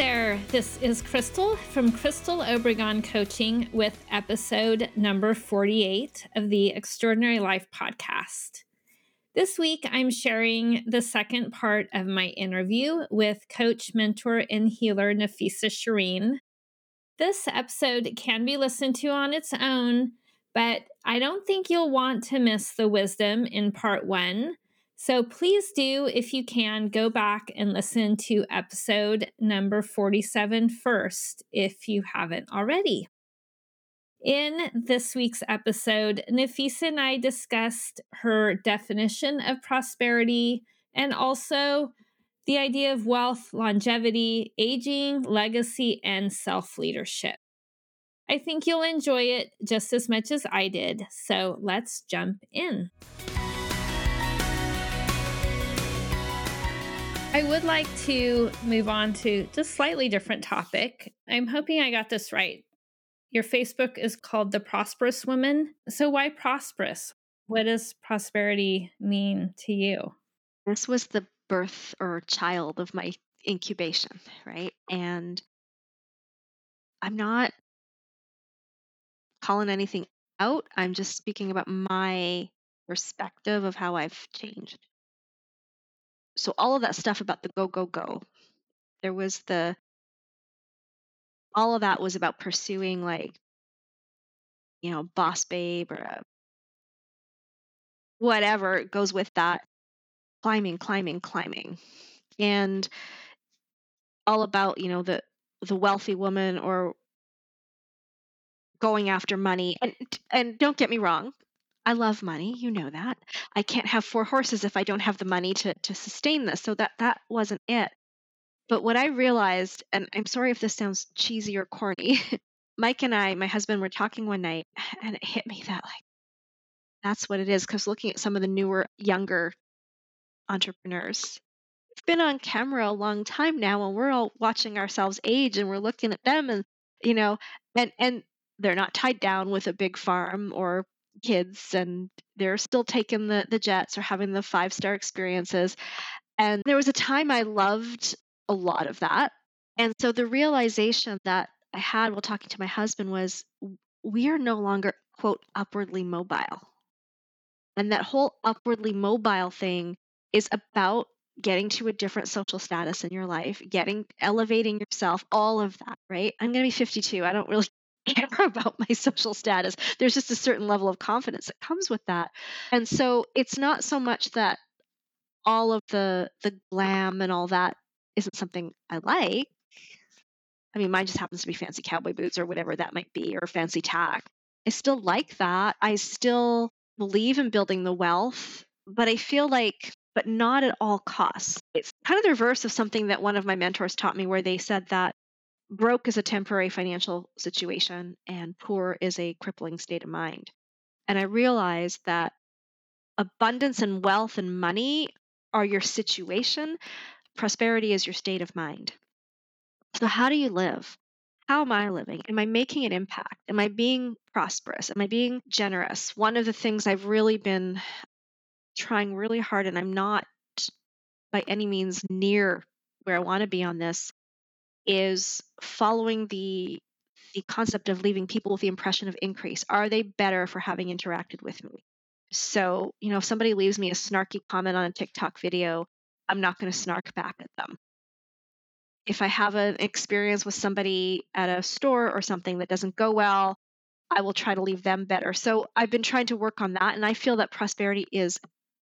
there. This is Crystal from Crystal Obregon Coaching with episode number 48 of the Extraordinary Life podcast. This week, I'm sharing the second part of my interview with coach, mentor, and healer Nafissa Shireen. This episode can be listened to on its own, but I don't think you'll want to miss the wisdom in part one so please do, if you can, go back and listen to episode number 47 first if you haven't already. In this week's episode, Nafissa and I discussed her definition of prosperity and also the idea of wealth, longevity, aging, legacy, and self leadership. I think you'll enjoy it just as much as I did. So let's jump in. I would like to move on to just slightly different topic. I'm hoping I got this right. Your Facebook is called The Prosperous Woman. So why prosperous? What does prosperity mean to you? This was the birth or child of my incubation, right? And I'm not calling anything out. I'm just speaking about my perspective of how I've changed so all of that stuff about the go go go there was the all of that was about pursuing like you know boss babe or whatever goes with that. Climbing climbing climbing and all about you know the the wealthy woman or going after money and and don't get me wrong I love money, you know that. I can't have four horses if I don't have the money to to sustain this. So that that wasn't it. But what I realized, and I'm sorry if this sounds cheesy or corny, Mike and I, my husband, were talking one night, and it hit me that like that's what it is. Because looking at some of the newer, younger entrepreneurs, we've been on camera a long time now, and we're all watching ourselves age, and we're looking at them, and you know, and and they're not tied down with a big farm or kids and they're still taking the, the jets or having the five star experiences. And there was a time I loved a lot of that. And so the realization that I had while talking to my husband was we are no longer, quote, upwardly mobile. And that whole upwardly mobile thing is about getting to a different social status in your life, getting elevating yourself, all of that, right? I'm going to be 52. I don't really care about my social status. There's just a certain level of confidence that comes with that. And so it's not so much that all of the the glam and all that isn't something I like. I mean, mine just happens to be fancy cowboy boots or whatever that might be, or fancy tack. I still like that. I still believe in building the wealth, but I feel like, but not at all costs. It's kind of the reverse of something that one of my mentors taught me, where they said that broke is a temporary financial situation and poor is a crippling state of mind. And I realized that abundance and wealth and money are your situation, prosperity is your state of mind. So, how do you live? How am I living? Am I making an impact? Am I being prosperous? Am I being generous? One of the things I've really been trying really hard, and I'm not by any means near where I want to be on this, is following the the concept of leaving people with the impression of increase. Are they better for having interacted with me? So, you know, if somebody leaves me a snarky comment on a TikTok video, I'm not going to snark back at them. If I have an experience with somebody at a store or something that doesn't go well, I will try to leave them better. So I've been trying to work on that and I feel that prosperity is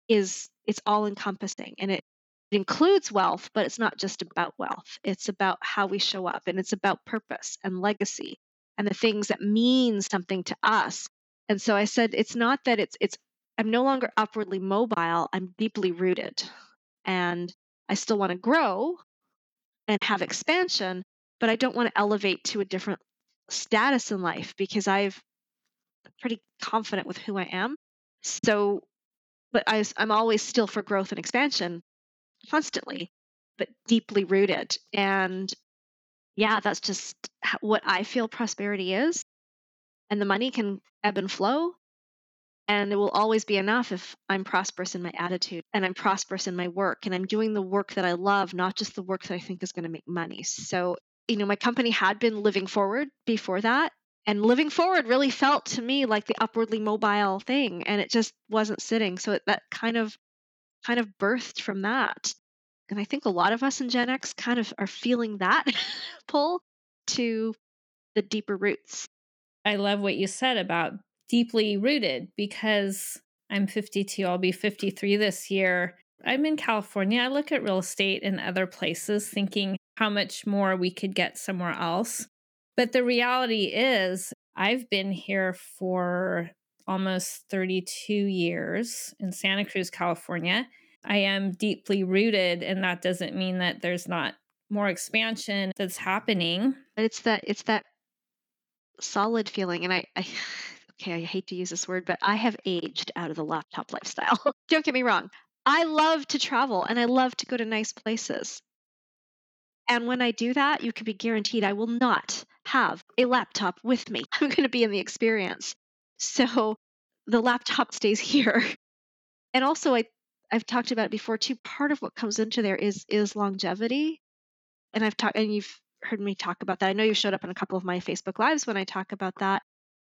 is it's all encompassing and it it includes wealth, but it's not just about wealth. It's about how we show up and it's about purpose and legacy and the things that mean something to us. And so I said, it's not that it's, it's, I'm no longer upwardly mobile. I'm deeply rooted and I still want to grow and have expansion, but I don't want to elevate to a different status in life because I've pretty confident with who I am. So, but I, I'm always still for growth and expansion constantly, but deeply rooted. And yeah, that's just what I feel prosperity is. And the money can ebb and flow. And it will always be enough if I'm prosperous in my attitude and I'm prosperous in my work and I'm doing the work that I love, not just the work that I think is going to make money. So, you know, my company had been living forward before that. And living forward really felt to me like the upwardly mobile thing. And it just wasn't sitting. So it, that kind of kind of birthed from that. And I think a lot of us in Gen X kind of are feeling that pull to the deeper roots. I love what you said about deeply rooted because I'm 52, I'll be 53 this year. I'm in California. I look at real estate in other places thinking how much more we could get somewhere else. But the reality is, I've been here for almost 32 years in Santa Cruz, California. I am deeply rooted, and that doesn't mean that there's not more expansion that's happening. It's that it's that solid feeling, and I, I okay, I hate to use this word, but I have aged out of the laptop lifestyle. Don't get me wrong. I love to travel and I love to go to nice places. And when I do that, you can be guaranteed I will not have a laptop with me. I'm going to be in the experience. So the laptop stays here. And also I I've talked about it before too. Part of what comes into there is is longevity. And I've talked and you've heard me talk about that. I know you showed up in a couple of my Facebook lives when I talk about that.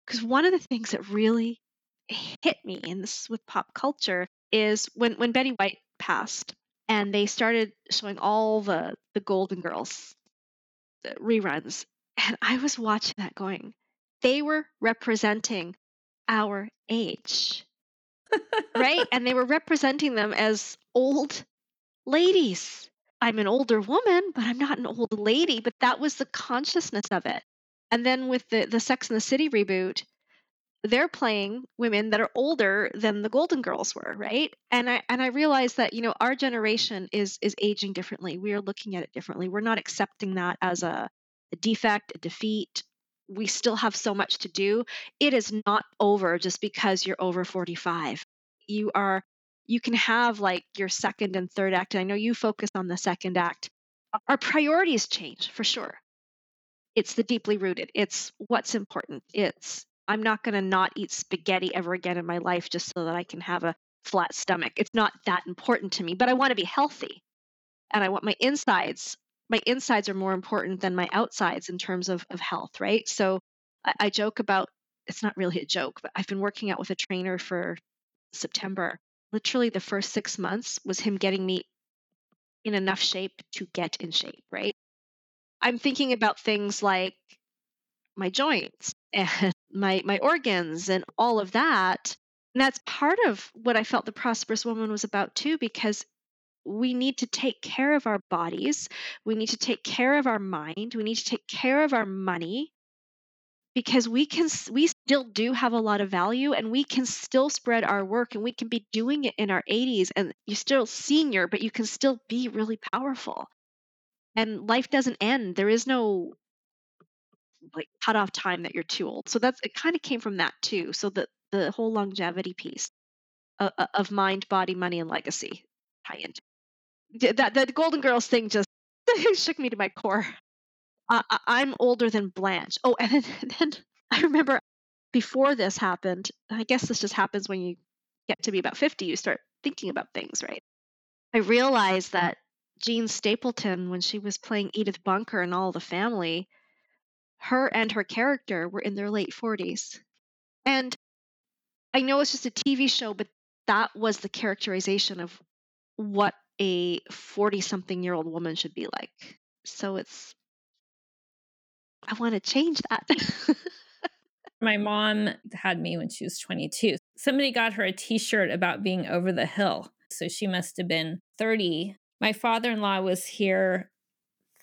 Because one of the things that really hit me, and this is with pop culture, is when when Betty White passed and they started showing all the the Golden Girls uh, reruns, and I was watching that going, they were representing our age. right? And they were representing them as old ladies. I'm an older woman, but I'm not an old lady. But that was the consciousness of it. And then with the, the Sex and the City reboot, they're playing women that are older than the Golden Girls were, right? And I and I realized that you know our generation is is aging differently. We are looking at it differently. We're not accepting that as a, a defect, a defeat. We still have so much to do. It is not over just because you're over 45. You are you can have like your second and third act. And I know you focus on the second act. Our priorities change for sure. It's the deeply rooted. It's what's important. It's I'm not going to not eat spaghetti ever again in my life just so that I can have a flat stomach. It's not that important to me, but I want to be healthy. And I want my insides. My insides are more important than my outsides in terms of, of health, right? So I, I joke about it's not really a joke, but I've been working out with a trainer for September. Literally, the first six months was him getting me in enough shape to get in shape, right? I'm thinking about things like my joints and my my organs and all of that. And that's part of what I felt the prosperous woman was about too, because we need to take care of our bodies. We need to take care of our mind. We need to take care of our money because we can we still do have a lot of value and we can still spread our work and we can be doing it in our 80s and you're still senior but you can still be really powerful and life doesn't end there is no like cut off time that you're too old. So that's it kind of came from that too. So the the whole longevity piece of, of mind, body, money, and legacy tie into that. The Golden Girls thing just shook me to my core. Uh, I'm older than Blanche. Oh, and then, then I remember before this happened. I guess this just happens when you get to be about 50. You start thinking about things, right? I realized that Jean Stapleton, when she was playing Edith Bunker and all the family, her and her character were in their late 40s. And I know it's just a TV show, but that was the characterization of what a 40 something year old woman should be like. So it's, I want to change that. My mom had me when she was 22. Somebody got her a t shirt about being over the hill. So she must have been 30. My father in law was here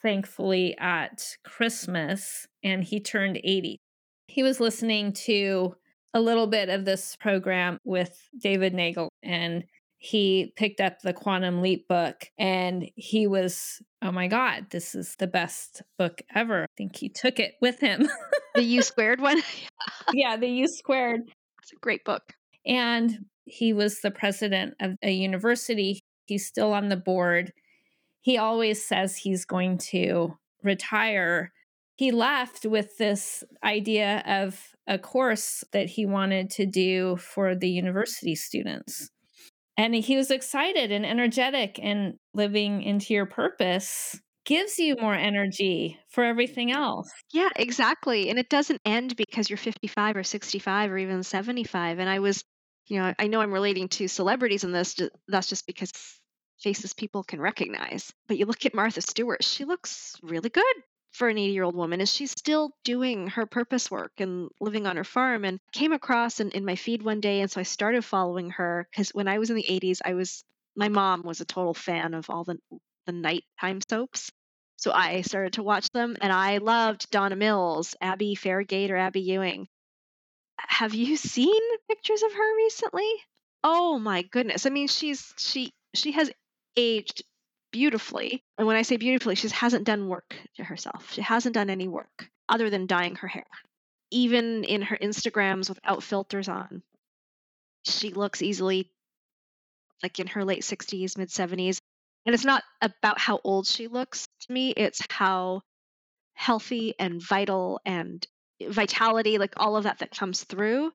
thankfully at Christmas and he turned 80. He was listening to a little bit of this program with David Nagel and he picked up the Quantum Leap book and he was, oh my God, this is the best book ever. I think he took it with him. the U squared one? yeah, the U squared. It's a great book. And he was the president of a university. He's still on the board. He always says he's going to retire. He left with this idea of a course that he wanted to do for the university students and he was excited and energetic and living into your purpose gives you more energy for everything else. Yeah, exactly. And it doesn't end because you're 55 or 65 or even 75. And I was, you know, I know I'm relating to celebrities in this. That's just because faces people can recognize. But you look at Martha Stewart, she looks really good for an 80 year old woman is she's still doing her purpose work and living on her farm and came across in, in my feed one day and so i started following her because when i was in the 80s i was my mom was a total fan of all the the nighttime soaps. So i started to watch them and i loved donna mills abby Fairgate or abby ewing. Have you seen pictures of her recently? Oh my goodness i mean she's she she has aged beautifully. And when I say beautifully, she hasn't done work to herself. She hasn't done any work other than dyeing her hair. Even in her Instagrams without filters on, she looks easily like in her late 60s, mid 70s. And it's not about how old she looks to me, it's how healthy and vital and vitality, like all of that that comes through.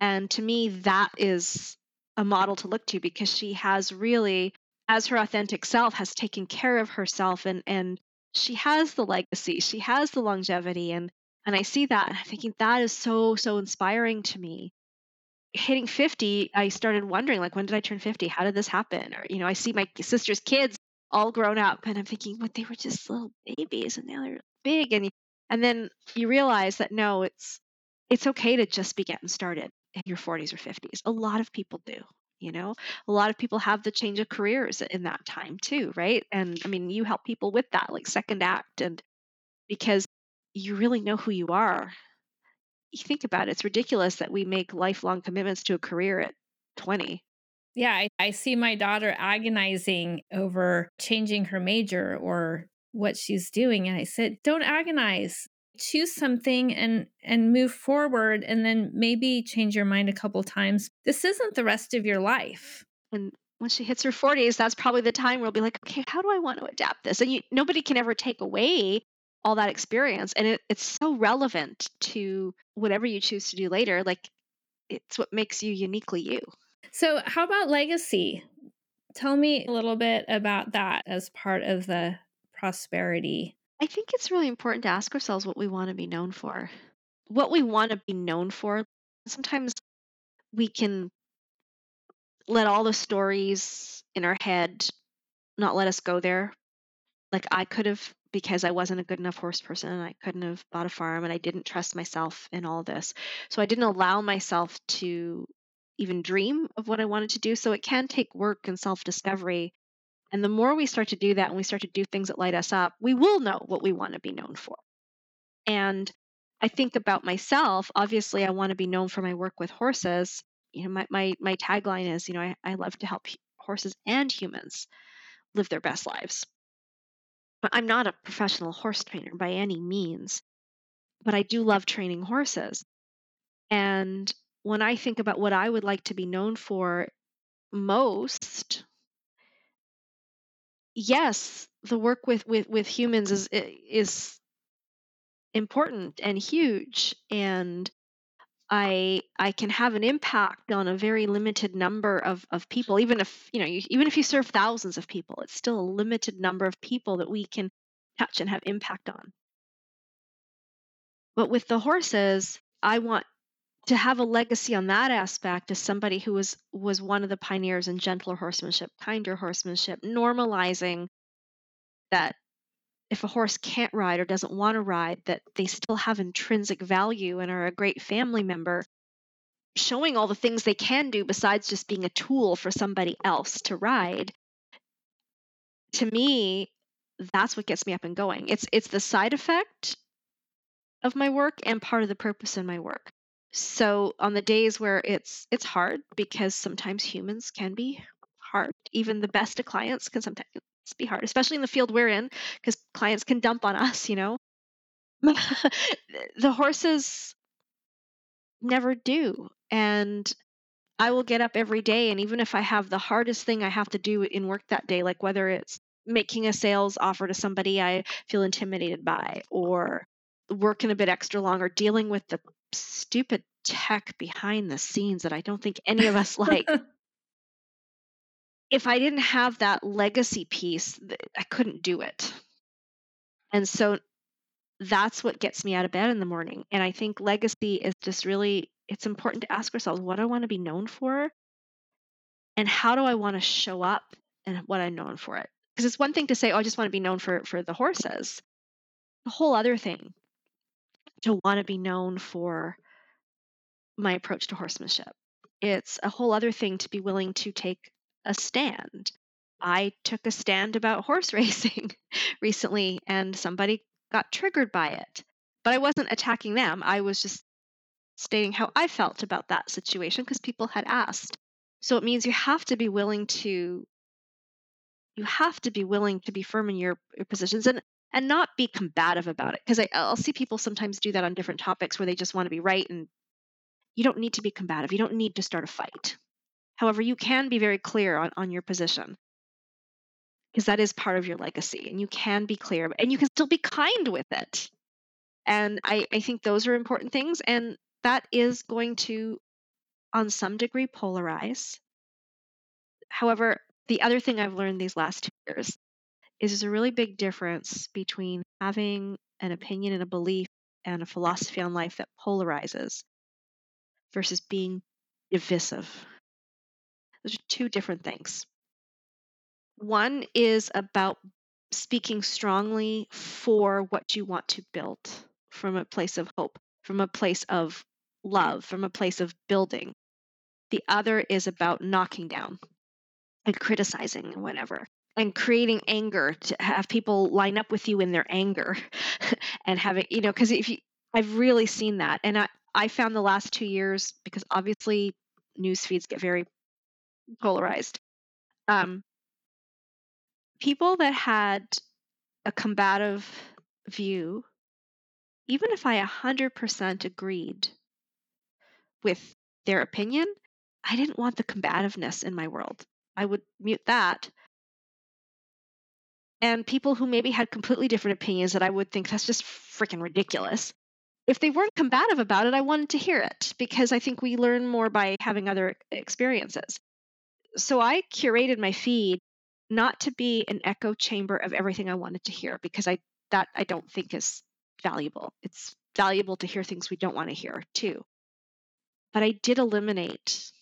And to me, that is a model to look to because she has really as her authentic self has taken care of herself and and she has the legacy she has the longevity and and i see that and i'm thinking that is so so inspiring to me. Hitting 50 i started wondering like when did i turn 50 how did this happen? Or you know i see my sister's kids all grown up and i'm thinking what they were just little babies and now they're big and and then you realize that no it's it's okay to just be getting started in your 40s or 50s a lot of people do you know? A lot of people have the change of careers in that time too right? And i mean you help people with that like second act and because you really know who you are. You think about it it's ridiculous that we make lifelong commitments to a career at 20 yeah I, I see my daughter agonizing over changing her major or what she's doing and i said don't agonize choose something and and move forward and then maybe change your mind a couple times this isn't the rest of your life. And when she hits her 40s that's probably the time where we'll be like okay how do i want to adapt this? And you, nobody can ever take away all that experience and it, it's so relevant to whatever you choose to do later like it's what makes you uniquely you. So how about legacy? Tell me a little bit about that as part of the prosperity I think it's really important to ask ourselves what we want to be known for. What we want to be known for. Sometimes we can let all the stories in our head not let us go there. Like I could have, because I wasn't a good enough horse person, and I couldn't have bought a farm, and I didn't trust myself in all this. So I didn't allow myself to even dream of what I wanted to do. So it can take work and self discovery and the more we start to do that and we start to do things that light us up, we will know what we want to be known for. And I think about myself, obviously I want to be known for my work with horses. You know, my my my tagline is, you know, I, I love to help horses and humans live their best lives. But I'm not a professional horse trainer by any means, but I do love training horses. And when I think about what I would like to be known for most, yes, the work with with with humans is is important and huge and I I can have an impact on a very limited number of, of people. Even if you know, you, even if you serve thousands of people, it's still a limited number of people that we can touch and have impact on. But with the horses, I want to have a legacy on that aspect as somebody who was was one of the pioneers in gentler horsemanship, kinder horsemanship, normalizing that if a horse can't ride or doesn't want to ride, that they still have intrinsic value and are a great family member, showing all the things they can do besides just being a tool for somebody else to ride. To me, that's what gets me up and going. It's it's the side effect of my work and part of the purpose in my work. So on the days where it's it's hard because sometimes humans can be hard. Even the best of clients can sometimes be hard, especially in the field we're in, because clients can dump on us, you know. the horses never do. And I will get up every day, and even if I have the hardest thing I have to do in work that day, like whether it's making a sales offer to somebody I feel intimidated by, or working a bit extra long, or dealing with the stupid tech behind the scenes that I don't think any of us like. if I didn't have that legacy piece, I couldn't do it. And so that's what gets me out of bed in the morning. And I think legacy is just really, it's important to ask ourselves what do I want to be known for? And how do I want to show up and what I'm known for it? Because it's one thing to say, oh, I just want to be known for, for the horses. A whole other thing to want to be known for my approach to horsemanship. It's a whole other thing to be willing to take a stand. I took a stand about horse racing recently, and somebody got triggered by it. But I wasn't attacking them. I was just stating how I felt about that situation because people had asked. So it means you have to be willing to you have to be willing to be firm in your, your positions and and not be combative about it because I'll see people sometimes do that on different topics where they just want to be right and you don't need to be combative. You don't need to start a fight. However, you can be very clear on, on your position because that is part of your legacy and you can be clear and you can still be kind with it. And I, I think those are important things. And that is going to, on some degree, polarize. However, the other thing I've learned these last two years is there's a really big difference between having an opinion and a belief and a philosophy on life that polarizes versus being divisive. Those are two different things. One is about speaking strongly for what you want to build from a place of hope, from a place of love, from a place of building. The other is about knocking down and criticizing and whatever and creating anger to have people line up with you in their anger and having you know because if you i've really seen that and i i found the last two years because obviously news feeds get very polarized um people that had a combative view, even if I 100% agreed with their opinion, I didn't want the combativeness in my world. I would mute that. And people who maybe had completely different opinions that I would think that's just freaking ridiculous. If they weren't combative about it, I wanted to hear it because I think we learn more by having other experiences. So I curated my feed not to be an echo chamber of everything I wanted to hear because I that I don't think is valuable. It's valuable to hear things we don't want to hear too. But I did eliminate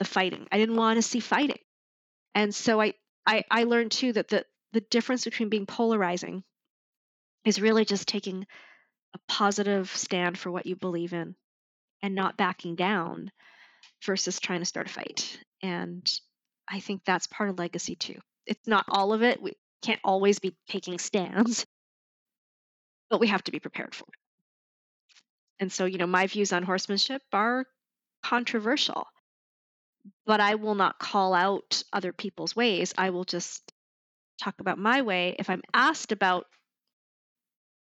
the fighting. I didn't want to see fighting. And so I I, I learned too that the the difference between being polarizing is really just taking a positive stand for what you believe in and not backing down versus trying to start a fight. And I think that's part of legacy too. It's not all of it. We can't always be taking stands, but we have to be prepared for it. And so, you know, my views on horsemanship are controversial, but I will not call out other people's ways. I will just talk about my way. If I'm asked about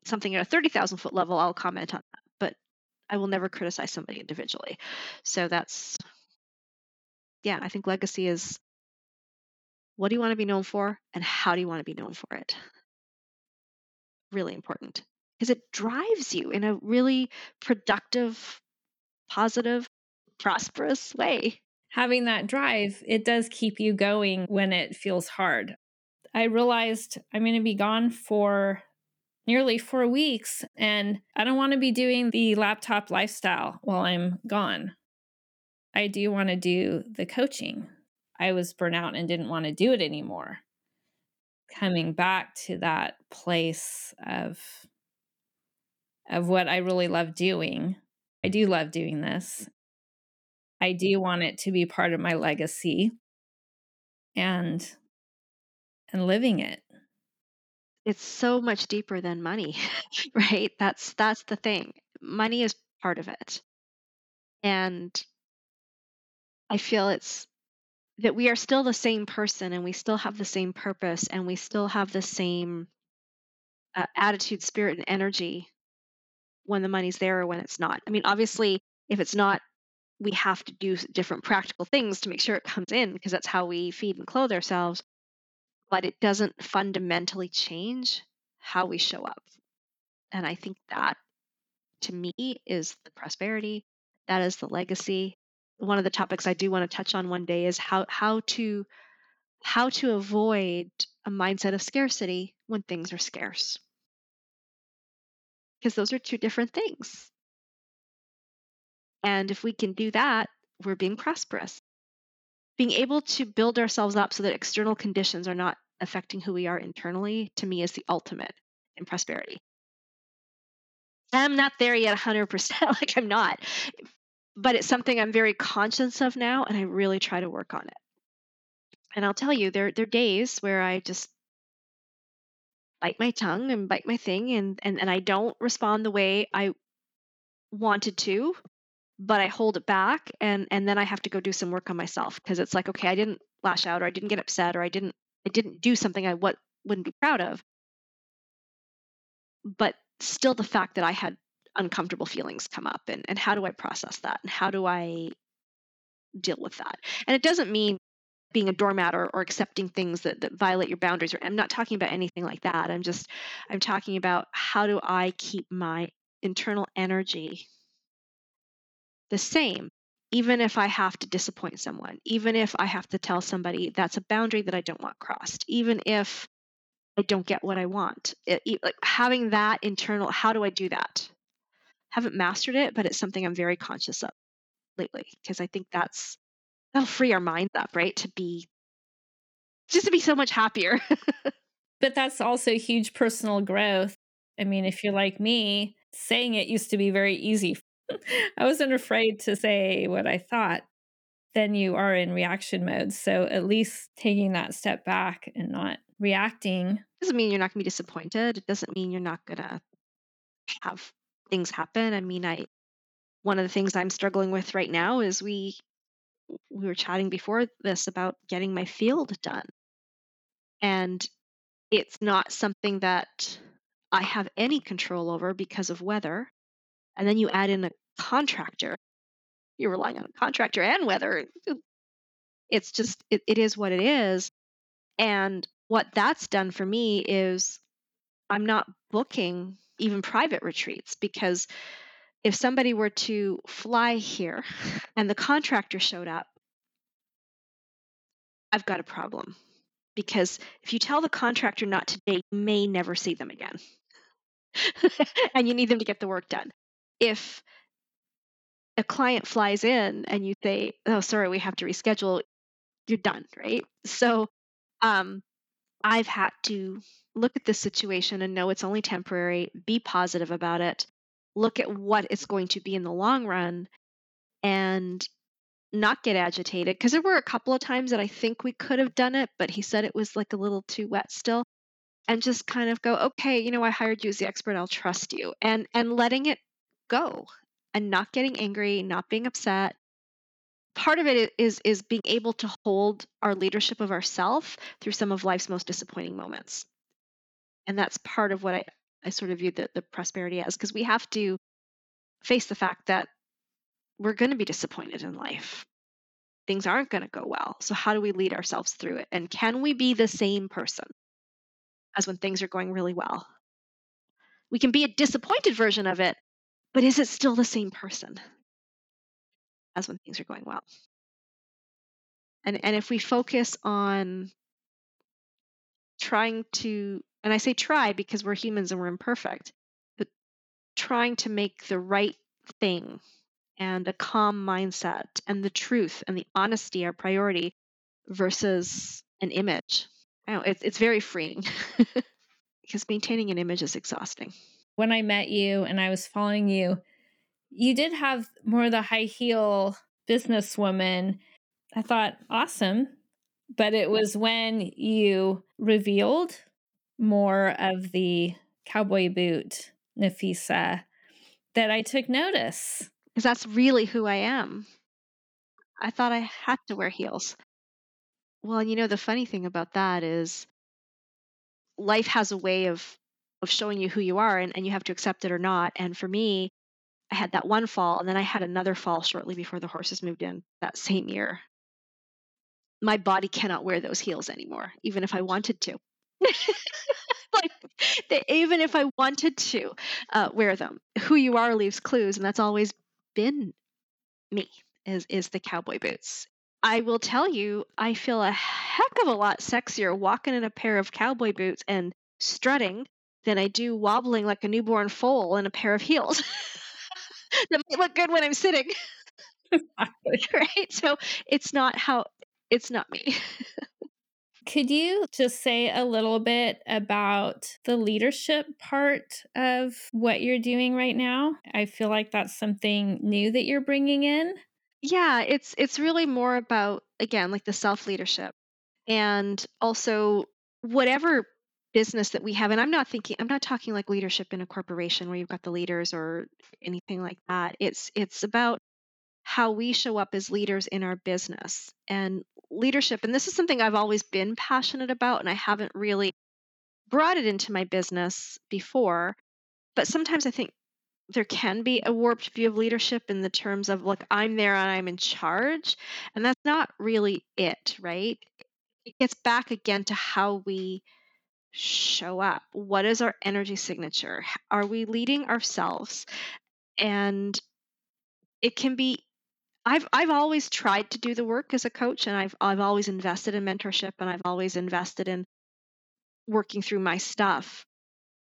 something at a 30,000 foot level, I'll comment on that, but I will never criticize somebody individually. So that's, yeah, I think legacy is what do you want to be known for? And how do you want to be known for it? Really important because it drives you in a really productive, positive, prosperous way. Having that drive, it does keep you going when it feels hard. I realized I'm going to be gone for nearly four weeks, and I don't want to be doing the laptop lifestyle while I'm gone. I do want to do the coaching. I was burnt out and didn't want to do it anymore. Coming back to that place of of what I really love doing. I do love doing this. I do want it to be part of my legacy and and living it. It's so much deeper than money, right? That's that's the thing. Money is part of it. And I feel it's that we are still the same person and we still have the same purpose and we still have the same uh, attitude, spirit, and energy when the money's there or when it's not. I mean, obviously, if it's not, we have to do different practical things to make sure it comes in because that's how we feed and clothe ourselves. But it doesn't fundamentally change how we show up. And I think that to me is the prosperity, that is the legacy. One of the topics I do want to touch on one day is how how to how to avoid a mindset of scarcity when things are scarce. Because those are two different things. And if we can do that, we're being prosperous. Being able to build ourselves up so that external conditions are not affecting who we are internally, to me, is the ultimate in prosperity. I'm not there yet 100%, like I'm not. But it's something I'm very conscious of now, and I really try to work on it. And I'll tell you, there, there are days where I just bite my tongue and bite my thing, and, and, and I don't respond the way I wanted to, but I hold it back, and, and then I have to go do some work on myself because it's like, okay, I didn't lash out, or I didn't get upset, or I didn't I didn't do something I what wouldn't be proud of. But still the fact that I had uncomfortable feelings come up and, and how do I process that and how do I deal with that? And it doesn't mean being a doormat or, or accepting things that, that violate your boundaries. I'm not talking about anything like that. I'm just I'm talking about how do I keep my internal energy the same even if I have to disappoint someone, even if I have to tell somebody that's a boundary that I don't want crossed, even if I don't get what I want. It, like having that internal, how do I do that? Haven't mastered it, but it's something I'm very conscious of lately because I think that's that'll free our minds up, right? To be just to be so much happier. but that's also huge personal growth. I mean, if you're like me, saying it used to be very easy. I wasn't afraid to say what I thought. Then you are in reaction mode. So at least taking that step back and not reacting doesn't mean you're not going to be disappointed. It doesn't mean you're not going to have things happen. I mean, I one of the things I'm struggling with right now is we we were chatting before this about getting my field done. And it's not something that I have any control over because of weather. And then you add in a contractor. You're relying on a contractor and weather. It's just it, it is what it is. And what that's done for me is I'm not booking even private retreats because if somebody were to fly here and the contractor showed up, I've got a problem. Because if you tell the contractor not to date, you may never see them again. and you need them to get the work done. If a client flies in and you say, "Oh, sorry, we have to reschedule," you're done, right? So, um, I've had to look at this situation and know it's only temporary, be positive about it, look at what it's going to be in the long run, and not get agitated. Because there were a couple of times that I think we could have done it, but he said it was like a little too wet still. And just kind of go, okay, you know, I hired you as the expert, I'll trust you. And and letting it go and not getting angry, not being upset, part of it is is being able to hold our leadership of ourself through some of life's most disappointing moments. And that's part of what i, I sort of view the, the prosperity as because we have to face the fact that we're going to be disappointed in life. Things aren't going to go well so how do we lead ourselves through it? And can we be the same person as when things are going really well? We can be a disappointed version of it but is it still the same person as when things are going well. And and if we focus on trying to and I say try because we're humans and we're imperfect, but trying to make the right thing and a calm mindset and the truth and the honesty our priority versus an image. Know it's it's very freeing because maintaining an image is exhausting. When I met you and I was following you, you did have more of the high heel businesswoman. I thought, awesome. But it was when you revealed more of the cowboy boot, Nafissa, that I took notice. Because that's really who I am. I thought I had to wear heels. Well, you know, the funny thing about that is life has a way of of showing you who you are and, and you have to accept it or not. And for me, I had that one fall and then I had another fall shortly before the horses moved in that same year. My body cannot wear those heels anymore, even if I wanted to. like they, even if I wanted to uh, wear them, who you are leaves clues, and that's always been me. Is is the cowboy boots? I will tell you, I feel a heck of a lot sexier walking in a pair of cowboy boots and strutting than I do wobbling like a newborn foal in a pair of heels. that might look good when I'm sitting. right? So it's not how it's not me. Could you just say a little bit about the leadership part of what you're doing right now? I feel like that's something new that you're bringing in. Yeah, it's it's really more about again like the self leadership and also whatever business that we have and I'm not thinking I'm not talking like leadership in a corporation where you've got the leaders or anything like that. It's it's about how we show up as leaders in our business and leadership and this is something I've always been passionate about and I haven't really brought it into my business before but sometimes I think there can be a warped view of leadership in the terms of like I'm there and I'm in charge and that's not really it right it gets back again to how we show up? What is our energy signature? Are we leading ourselves? And it can be I've I've always tried to do the work as a coach and I've I've always invested in mentorship and I've always invested in working through my stuff.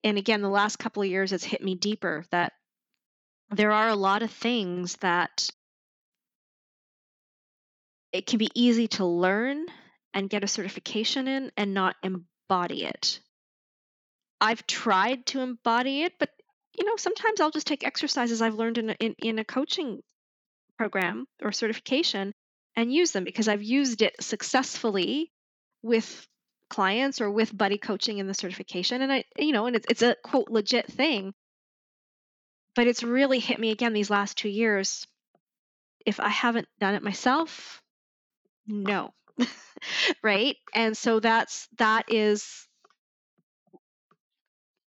And again, the last couple of years it's hit me deeper that there are a lot of things that it can be easy to learn and get a certification in and not embody it. I've tried to embody it, but you know, sometimes I'll just take exercises I've learned in a, in, in a coaching program or certification and use them because I've used it successfully with clients or with buddy coaching in the certification and I you know and it's it's a quote legit thing. But it's really hit me again these last 2 years. If I haven't done it myself no right and so that's that is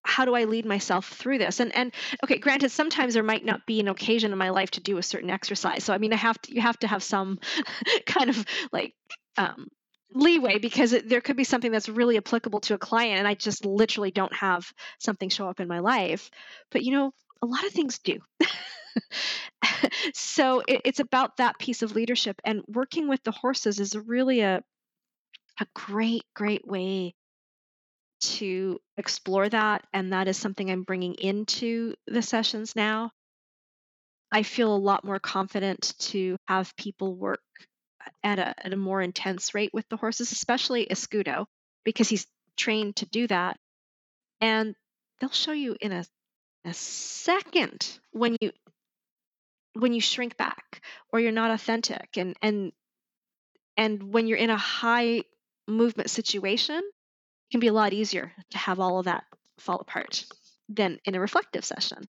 how do I lead myself through this? And and okay, granted, sometimes there might not be an occasion in my life to do a certain exercise. So I mean, I have to you have to have some kind of like um, leeway because it, there could be something that's really applicable to a client, and I just literally don't have something show up in my life. But you know, a lot of things do. so it, it's about that piece of leadership, and working with the horses is really a a great, great way to explore that. And that is something I'm bringing into the sessions now. I feel a lot more confident to have people work at a, at a more intense rate with the horses, especially Escudo, because he's trained to do that. And they'll show you in a, a second when you when you shrink back or you're not authentic and and and when you're in a high movement situation it can be a lot easier to have all of that fall apart than in a reflective session.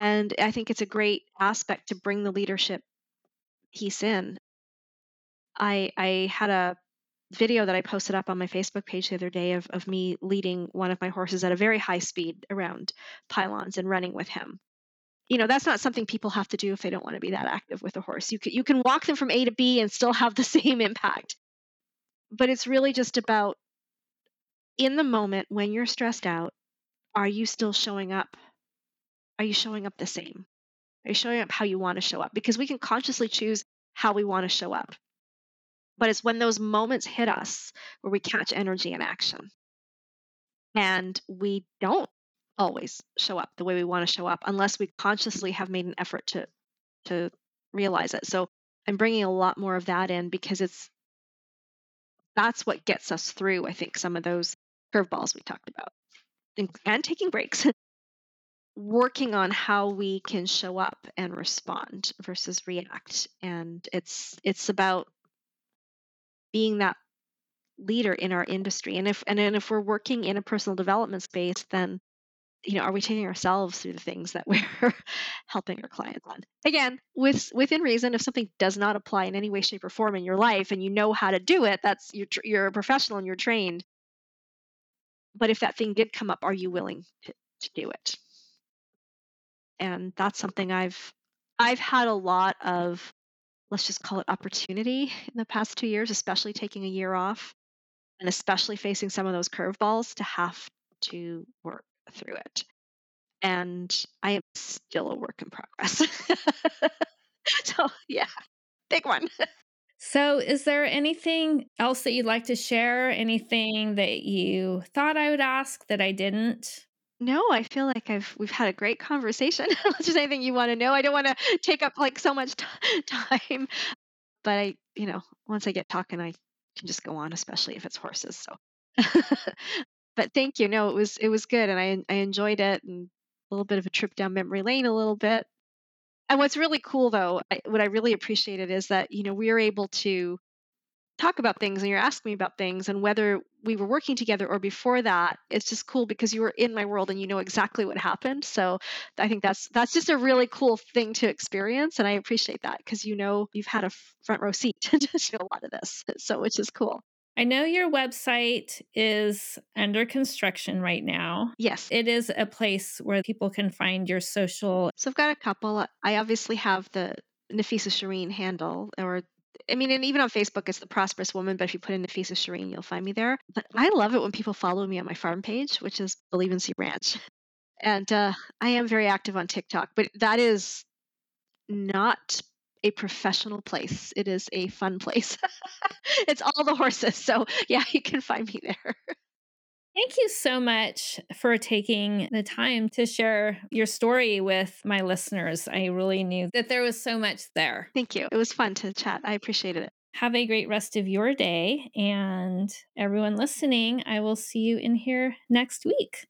And I think it's a great aspect to bring the leadership piece in. I I had a video that I posted up on my Facebook page the other day of, of me leading one of my horses at a very high speed around pylons and running with him. You know, that's not something people have to do if they don't want to be that active with a horse. You can you can walk them from A to B and still have the same impact. But it's really just about in the moment when you're stressed out, are you still showing up? Are you showing up the same? Are you showing up how you want to show up? Because we can consciously choose how we want to show up. But it's when those moments hit us where we catch energy in action. And we don't always show up the way we want to show up unless we consciously have made an effort to to realize it. So I'm bringing a lot more of that in because it's that's what gets us through I think some of those curveballs we talked about. And, and taking breaks. Working on how we can show up and respond versus react. And it's it's about being that leader in our industry. And if and then if we're working in a personal development space then you know, are we taking ourselves through the things that we're helping our clients on? Again, with within reason. If something does not apply in any way, shape, or form in your life, and you know how to do it, that's you're you're a professional and you're trained. But if that thing did come up, are you willing to, to do it? And that's something I've I've had a lot of let's just call it opportunity in the past two years, especially taking a year off and especially facing some of those curveballs to have to work through it. And I am still a work in progress. so, yeah, big one. So, is there anything else that you'd like to share? Anything that you thought I would ask that I didn't? No, I feel like I've we've had a great conversation. Unless there's anything you want to know, I don't want to take up like so much t- time. But I, you know, once I get talking, I can just go on, especially if it's horses. So, but thank you. No, it was it was good, and I I enjoyed it, and a little bit of a trip down memory lane, a little bit. And what's really cool, though, I, what I really appreciated is that you know we were able to talk about things and you're asking me about things and whether we were working together or before that it's just cool because you were in my world and you know exactly what happened so i think that's that's just a really cool thing to experience and i appreciate that because you know you've had a front row seat to a lot of this so which is cool I know your website is under construction right now. Yes. It is a place where people can find your social. So I've got a couple. I obviously have the Nafissa Shireen handle or I mean, and even on Facebook, it's the Prosperous Woman. But if you put in Nafissa Shireen, you'll find me there. But I love it when people follow me on my farm page, which is Believe in Sea Ranch. And uh, I am very active on TikTok, but that is not a professional place. It is a fun place. it's all the horses. So yeah, you can find me there. Thank you so much for taking the time to share your story with my listeners. I really knew that there was so much there. Thank you. It was fun to chat. I appreciated it. Have a great rest of your day. And everyone listening, I will see you in here next week.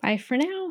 Bye for now.